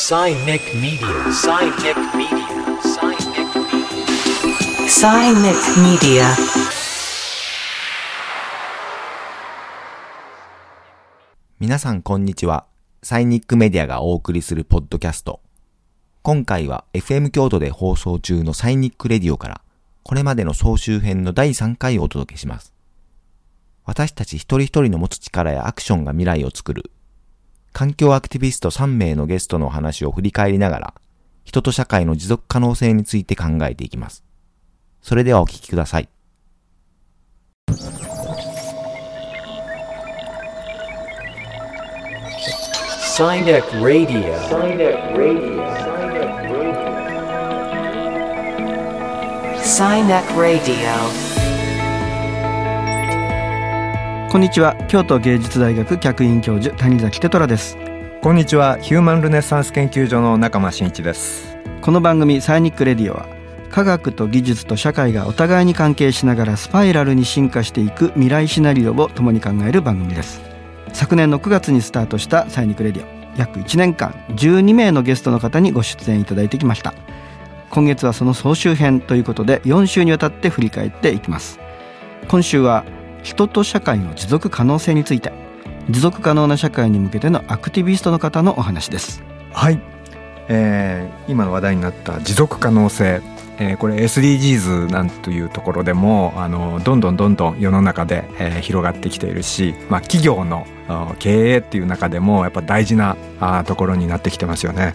Cynic Media. Cynic Media. Cynic Media. Media. 皆さんこんにちは。サイニックメディアがお送りするポッドキャスト。今回は FM 京都で放送中のサイニックレディオから、これまでの総集編の第3回をお届けします。私たち一人一人の持つ力やアクションが未来を作る。環境アクティビスト3名のゲストのお話を振り返りながら、人と社会の持続可能性について考えていきます。それではお聞きください。Cynic Radio. Cynic Radio. Cynet Radio. こんにちは。京都芸術大学客員教授谷崎テトラです。こんにちは。ヒューマンルネッサンス研究所の中間真一です。この番組 SINIC RADIO は科学と技術と社会がお互いに関係しながらスパイラルに進化していく未来シナリオを共に考える番組です。昨年の9月にスタートした SINIC RADIO。約1年間12名のゲストの方にご出演いただいてきました。今月はその総集編ということで4週にわたって振り返っていきます。今週は人と社会の持続可能性について持続可能な社会に向けてのアクティビストの方のお話ですはい、えー今の話題になった持続可能性、えーこれ SDGs なんというところでもあのどんどんどんどん世の中で、えー広がってきているし、まあ、企業の経営っていう中でもやっぱ大事なあところになってきてますよね。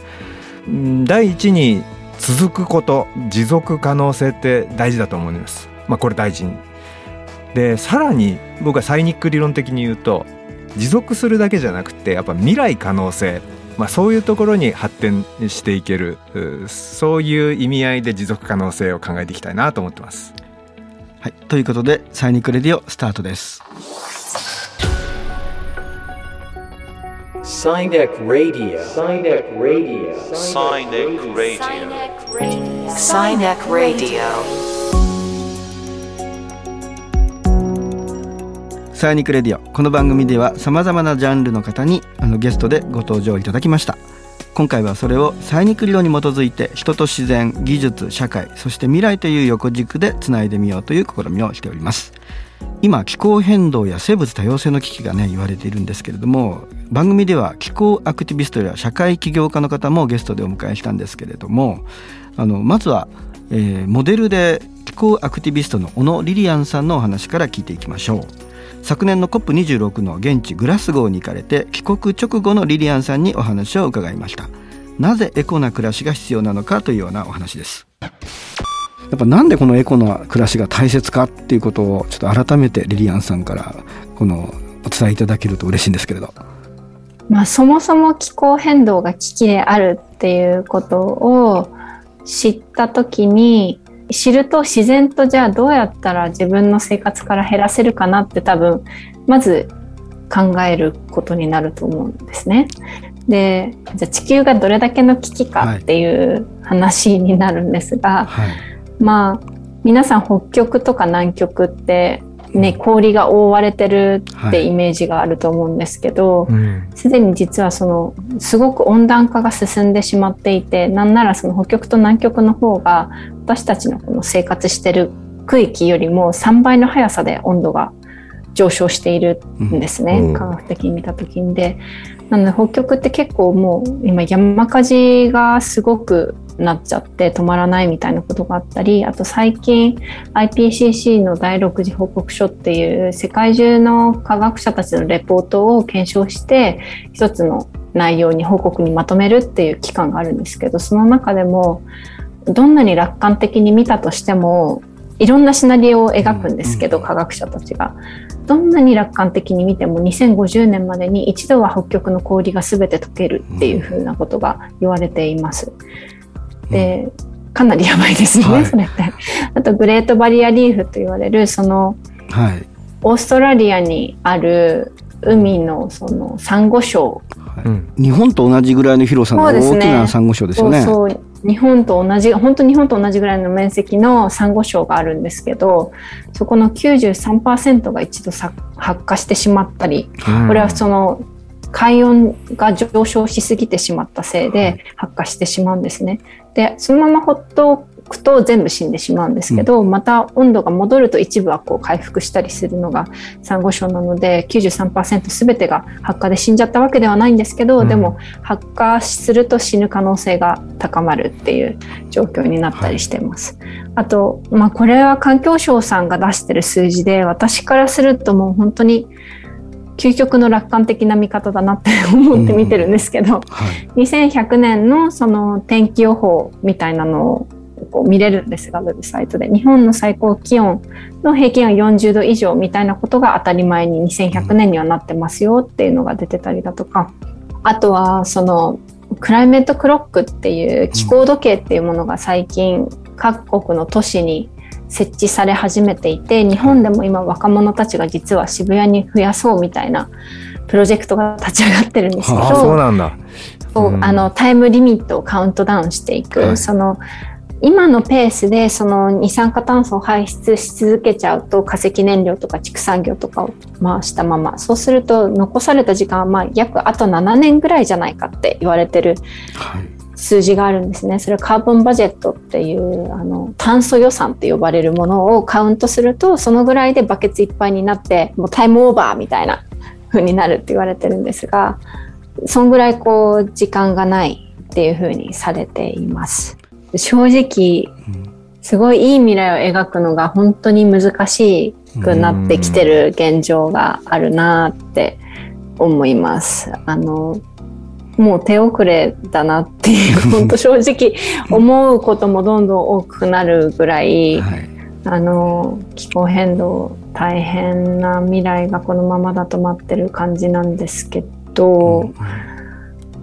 第一に続くこと持続可能性って大事だと思います。まあ、これ大事にでさらに僕はサイニック理論的に言うと持続するだけじゃなくてやっぱ未来可能性、まあ、そういうところに発展していけるうそういう意味合いで持続可能性を考えていきたいなと思ってます。はいということでサイニックレディオスタートです Cynic Radio. Cynic Radio. Cynic Radio. Cynet Radio. サイニックサーニクレディオ。この番組ではさまざまなジャンルの方にあのゲストでご登場いただきました。今回はそれをサイニック理論に基づいて人と自然技術社会そして未来という横軸でつないでみようという試みをしております。今気候変動や生物多様性の危機がね言われているんですけれども番組では気候アクティビストや社会起業家の方もゲストでお迎えしたんですけれどもあのまずは、えーモデルで気候アクティビストの小野リリアンさんのお話から聞いていきましょう。昨年の COP26 の現地グラスゴーに行かれて帰国直後のリリアンさんにお話を伺いました。なぜエコな暮らしが必要なのかというようなお話です。やっぱなんでこのエコな暮らしが大切かっていうことをちょっと改めてリリアンさんからこのお伝えいただけると嬉しいんですけれど。まあ、そもそも気候変動が危機であるっていうことを知った時に知ると自然とじゃあどうやったら自分の生活から減らせるかなって多分まず考えることになると思うんですね。でじゃあ地球がどれだけの危機かっていう話になるんですが、はいまあ皆さん北極とか南極ってね氷が覆われてるってイメージがあると思うんですけど、うん。すでに実はそのすごく温暖化が進んでしまっていてなんならその北極と南極の方が私たちのこの生活してる区域よりも3倍の速さで温度が上昇しているんですね、うん。科学的に見た時に。でなので北極って結構もう今山火事がすごくなっちゃって止まらないみたいなことがあったりあと最近 IPCC の第6次報告書っていう世界中の科学者たちのレポートを検証して一つの内容に報告にまとめるっていう機関があるんですけどその中でもどんなに楽観的に見たとしてもいろんなシナリオを描くんですけど、科学者たちが。どんなに楽観的に見ても2050年までに一度は北極の氷が全て溶けるっていうふうなことが言われています。でかなりやばいですよね、はい。それって。あとグレートバリアリーフと言われるそのはい。オーストラリアにある海のそのサンゴ礁。うん。日本と同じぐらいの広さのそうですね。大きなサンゴ礁ですよね。そうそう日本と同じ本当日本と同じぐらいの面積のサンゴ礁があるんですけどそこの93%が一度さ発火してしまったりこれはその海温が上昇しすぎてしまったせいで発火してしまうんですね。でそのまま放っておくと全部死んでしまうんですけど、また温度が戻ると一部はこう回復したりするのがサンゴ礁なので93%全てが発火で死んじゃったわけではないんですけど、うんでも発火すると死ぬ可能性が高まるっていう状況になったりしてます。あと、まあ、これは環境省さんが出してる数字で私からするともう本当に究極の楽観的な見方だなって思って見てるんですけど、はい。2100年のその天気予報みたいなのをこう見れるんですがウェブサイトで。日本の最高気温の平均は40度以上みたいなことが当たり前に2100年にはなってますよっていうのが出てたりだとか。あとはそのクライメットクロックっていう気候時計っていうものが最近各国の都市に設置され始めていて日本でも今若者たちが実は渋谷に増やそうみたいなプロジェクトが立ち上がってるんですけど、ああそうなんだ。そううん。あのタイムリミットをカウントダウンしていく、はい。その今のペースでその二酸化炭素を排出し続けちゃうと化石燃料とか畜産業とかを回したまま。そうすると残された時間はまあ約あと7年ぐらいじゃないかって言われてるはい数字があるんですね。それはカーボンバジェットっていうあの炭素予算って呼ばれるものをカウントするとそのぐらいでバケツいっぱいになってもうタイムオーバーみたいな風になるって言われてるんですがそんぐらいこう時間がないっていう風にされています。正直すごいいい未来を描くのが本当に難しくなってきてる現状があるなって思います。あのもう手遅れだなっていう 本当正直思うこともどんどん多くなるぐらいはい。あの気候変動大変な未来がこのままだと待ってる感じなんですけど、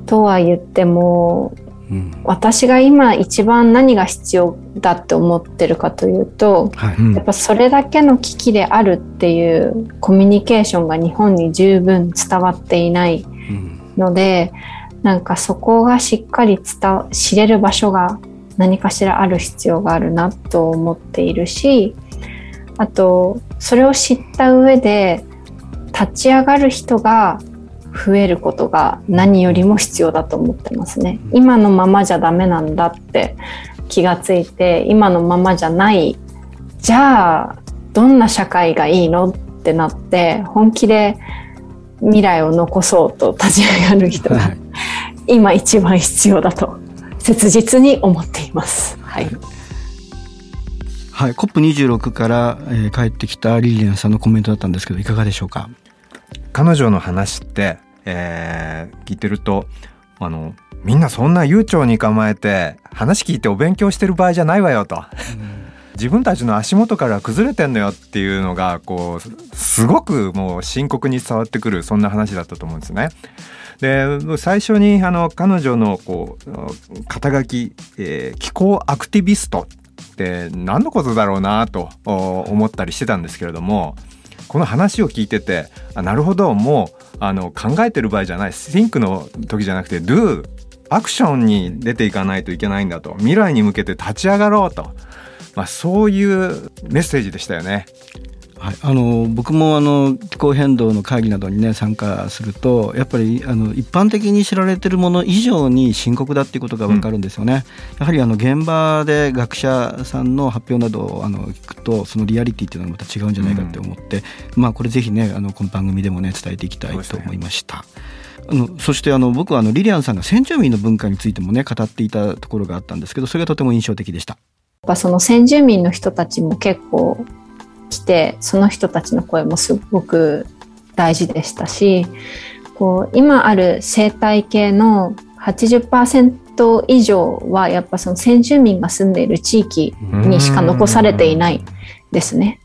とは言ってもうん。私が今一番何が必要だって思ってるかというとはい。うん。やっぱそれだけの危機であるっていうコミュニケーションが日本に十分伝わっていないうん。のでなんかそこがしっかり伝わ知れる場所が何かしらある必要があるなと思っているしあとそれを知った上で立ち上がる人が増えることが何よりも必要だと思ってますね。今のままじゃダメなんだって気がついて今のままじゃないじゃあどんな社会がいいのってなって本気で未来を残そうと立ち上がる人がは い今一番必要だと切実に思っています。はい、はい、COP26 から、えー帰ってきたリリアンさんのコメントだったんですけどいかがでしょうか？彼女の話って、えー聞いてるとあのみんなそんな悠長に構えて話聞いてお勉強してる場合じゃないわよと。自分たちの足元から崩れてんのよっていうのがこうすごくもう深刻に伝わってくるそんな話だったと思うんですね。で最初にあの彼女のこう肩書き、えー気候アクティビストって何のことだろうなと思ったりしてたんですけれどもこの話を聞いててあなるほどもうあの考えてる場合じゃない think の時じゃなくて do アクションに出ていかないといけないんだと未来に向けて立ち上がろうと、まあ、そういうメッセージでしたよね。はい、あの僕もあの気候変動の会議などにね参加するとやっぱりあの一般的に知られてるもの以上に深刻だっていうことが分かるんですよね。やはりあの現場で学者さんの発表などをあの聞くとそのリアリティっていうのはまた違うんじゃないかって思って、まあこれぜひねあのこの番組でもね伝えていきたいと思いました。あのそしてあの僕はあのリリアンさんが先住民の文化についてもね語っていたところがあったんですけどそれがとても印象的でした。やっぱその先住民の人たちも結構来てその人たちの声もすごく大事でしたしこう今ある生態系の80%以上はやっぱその先住民が住んでいる地域にしか残されていないですね。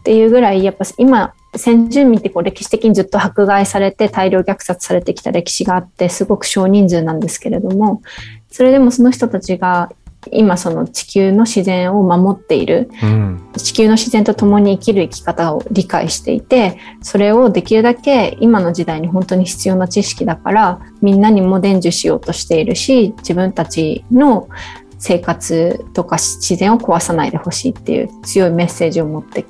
っていうぐらいやっぱ今先住民ってこう歴史的にずっと迫害されて大量虐殺されてきた歴史があってすごく少人数なんですけれどもそれでもその人たちが今その地球の自然を守っている。うん。地球の自然と共に生きる生き方を理解していてそれをできるだけ今の時代に本当に必要な知識だからみんなにも伝授しようとしているし自分たちの生活とか自然を壊さないでほしいっていう強いメッセージを持って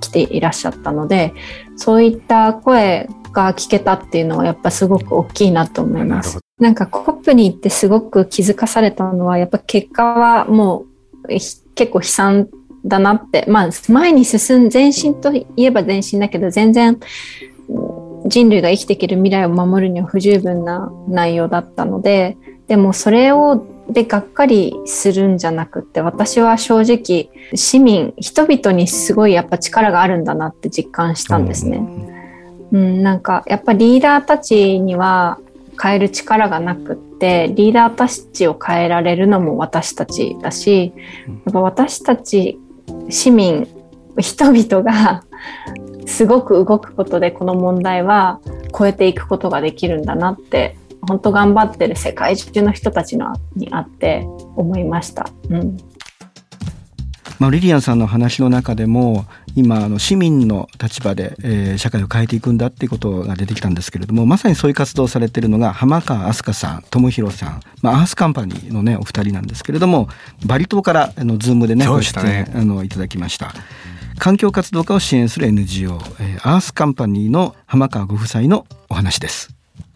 きていらっしゃったのでそういった声が聞けたっていうのはやっぱすごく大きいなと思いますなんかコップに行ってすごく気づかされたのはやっぱ結果はもうひ結構悲惨だなってまあ前に進ん前進といえば前進だけど全然うん人類が生きていける未来を守るには不十分な内容だったのででもそれをでがっかりするんじゃなくって私は正直市民人々にすごいやっぱ力があるんだなって実感したんですね。うん、なんかやっぱリーダーたちには変える力がなくってリーダーたちを変えられるのも私たちだしやっぱ私たち市民人々が すごく動くことでこの問題は超えていくことができるんだなって本当頑張ってる世界中の人たちのにあって思いました。うんまあ、リリアンさんの話の中でも今あの市民の立場で、えー社会を変えていくんだっていうことが出てきたんですけれどもまさにそういう活動をされているのが濱川明日香さん知宏さん、まあ、アースカンパニーのねお二人なんですけれどもバリ島からあのズームでねご出でしたね演あのいただきました。環境活動家を支援する NGO、えーアースカンパニーの浜川ご夫妻のお話です。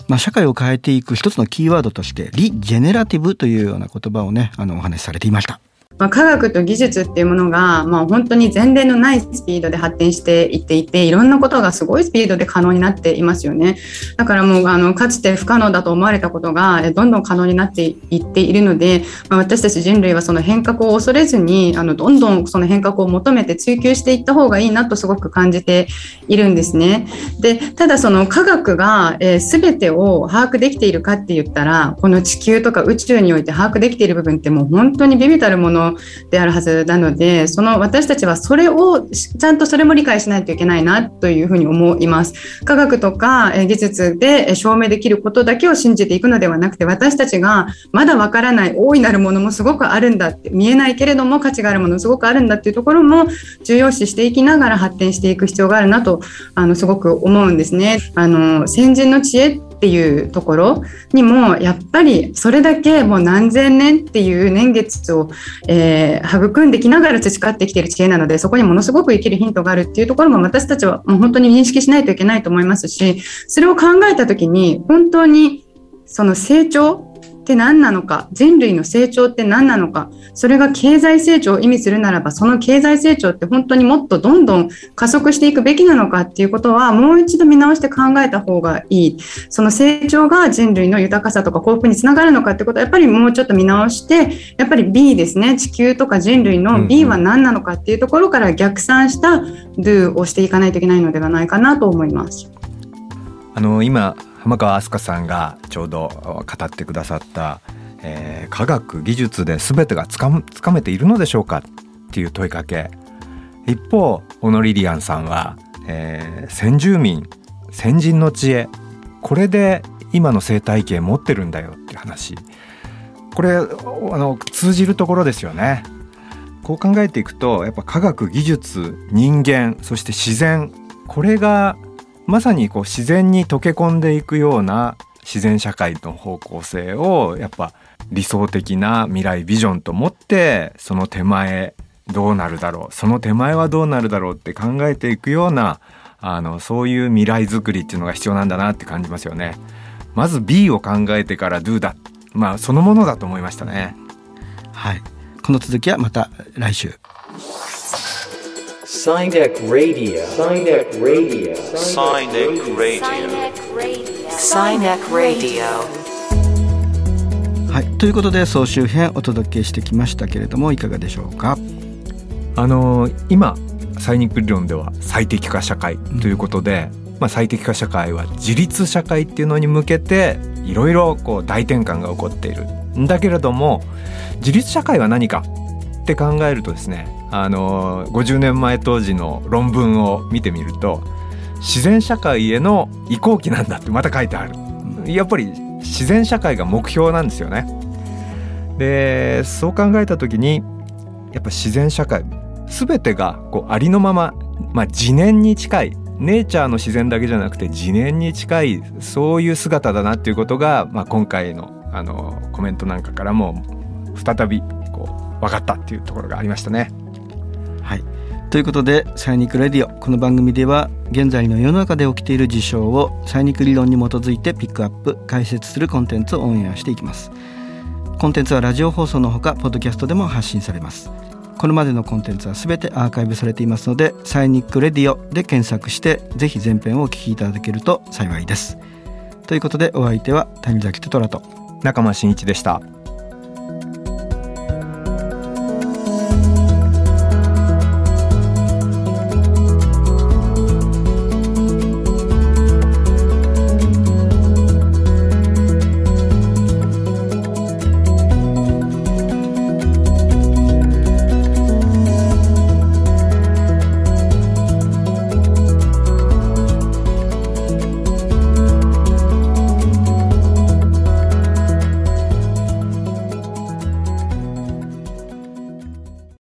まあ、社会を変えていく一つのキーワードとしてリジェネラティブというような言葉をねあのお話しされていました。まあ、科学と技術っていうものが、まあ、本当に前例のないスピードで発展していっていていろんなことがすごいスピードで可能になっていますよねだからもうあのかつて不可能だと思われたことがどんどん可能になっていっているので、まあ、私たち人類はその変革を恐れずにあのどんどんその変革を求めて追求していった方がいいなとすごく感じているんですね。でただその科学が、えー、全てを把握できているかって言ったらこの地球とか宇宙において把握できている部分ってもう本当に微々たるもののであるはずなのでその私たちはそれをちゃんとそれも理解しないといけないなというふうに思います。科学とか技術で証明できることだけを信じていくのではなくて私たちがまだわからない大いなるものもすごくあるんだって見えないけれども価値があるものすごくあるんだっていうところも重要視していきながら発展していく必要があるなとあのすごく思うんですね。あの先人の知恵っていうところにもやっぱりそれだけもう何千年っていう年月を、えー育んできながら培ってきてる知恵なのでそこにものすごく生きるヒントがあるっていうところも私たちはもう本当に認識しないといけないと思いますしそれを考えた時に本当にその成長って何なのか人類の成長って何なのかそれが経済成長を意味するならばその経済成長って本当にもっとどんどん加速していくべきなのかっていうことはもう一度見直して考えた方がいい。その成長が人類の豊かさとか幸福につながるのかってことはやっぱりもうちょっと見直してやっぱり B ですね。地球とか人類の B は何なのかっていうところから逆算した Do をしていかないといけないのではないかなと思います。あの今浜川飛鳥さんがちょうど語ってくださった、えー科学技術で全てがつかつかめているのでしょうかっていう問いかけ一方小野リリアンさんは、えー先住民先人の知恵これで今の生態系持ってるんだよって話これあの通じるところですよね。こう考えていくとやっぱ科学技術人間そして自然これがまさにこう自然に溶け込んでいくような自然社会の方向性をやっぱ理想的な未来ビジョンと持ってその手前どうなるだろうその手前はどうなるだろうって考えていくようなあのそういう未来づくりっていうのが必要なんだなって感じますよね。まず B を考えてから Do だ？まあそのものだと思いましたね。はい。この続きはまた来週。Sinek Radio. Sinek Radio. Sinek Radio. Sinek Radio. はい。ということで総集編お届けしてきましたけれどもいかがでしょうか？あの今サイニック理論では最適化社会ということで、まあ、最適化社会は自立社会っていうのに向けていろいろこう大転換が起こっているんだけれども自立社会は何かって考えるとですねあの50年前当時の論文を見てみると自然社会への移行期なんだってまた書いてあるやっぱり自然社会が目標なんですよね。でそう考えた時にやっぱ自然社会全てがこうありのまま、まあ、自然に近いネイチャーの自然だけじゃなくて自然に近いそういう姿だなっていうことが、まあ、今回のあのコメントなんかからも再び分かったっていうところがありましたね。はい。ということで SINIC RADIO。この番組では現在の世の中で起きている事象をサイニック理論に基づいてピックアップ解説するコンテンツをオンエアしていきます。コンテンツはラジオ放送のほかポッドキャストでも発信されます。これまでのコンテンツはすべてアーカイブされていますので SINIC RADIO で検索してぜひ全編をお聞きいただけると幸いです。ということでお相手は谷崎テトラと中間真一でした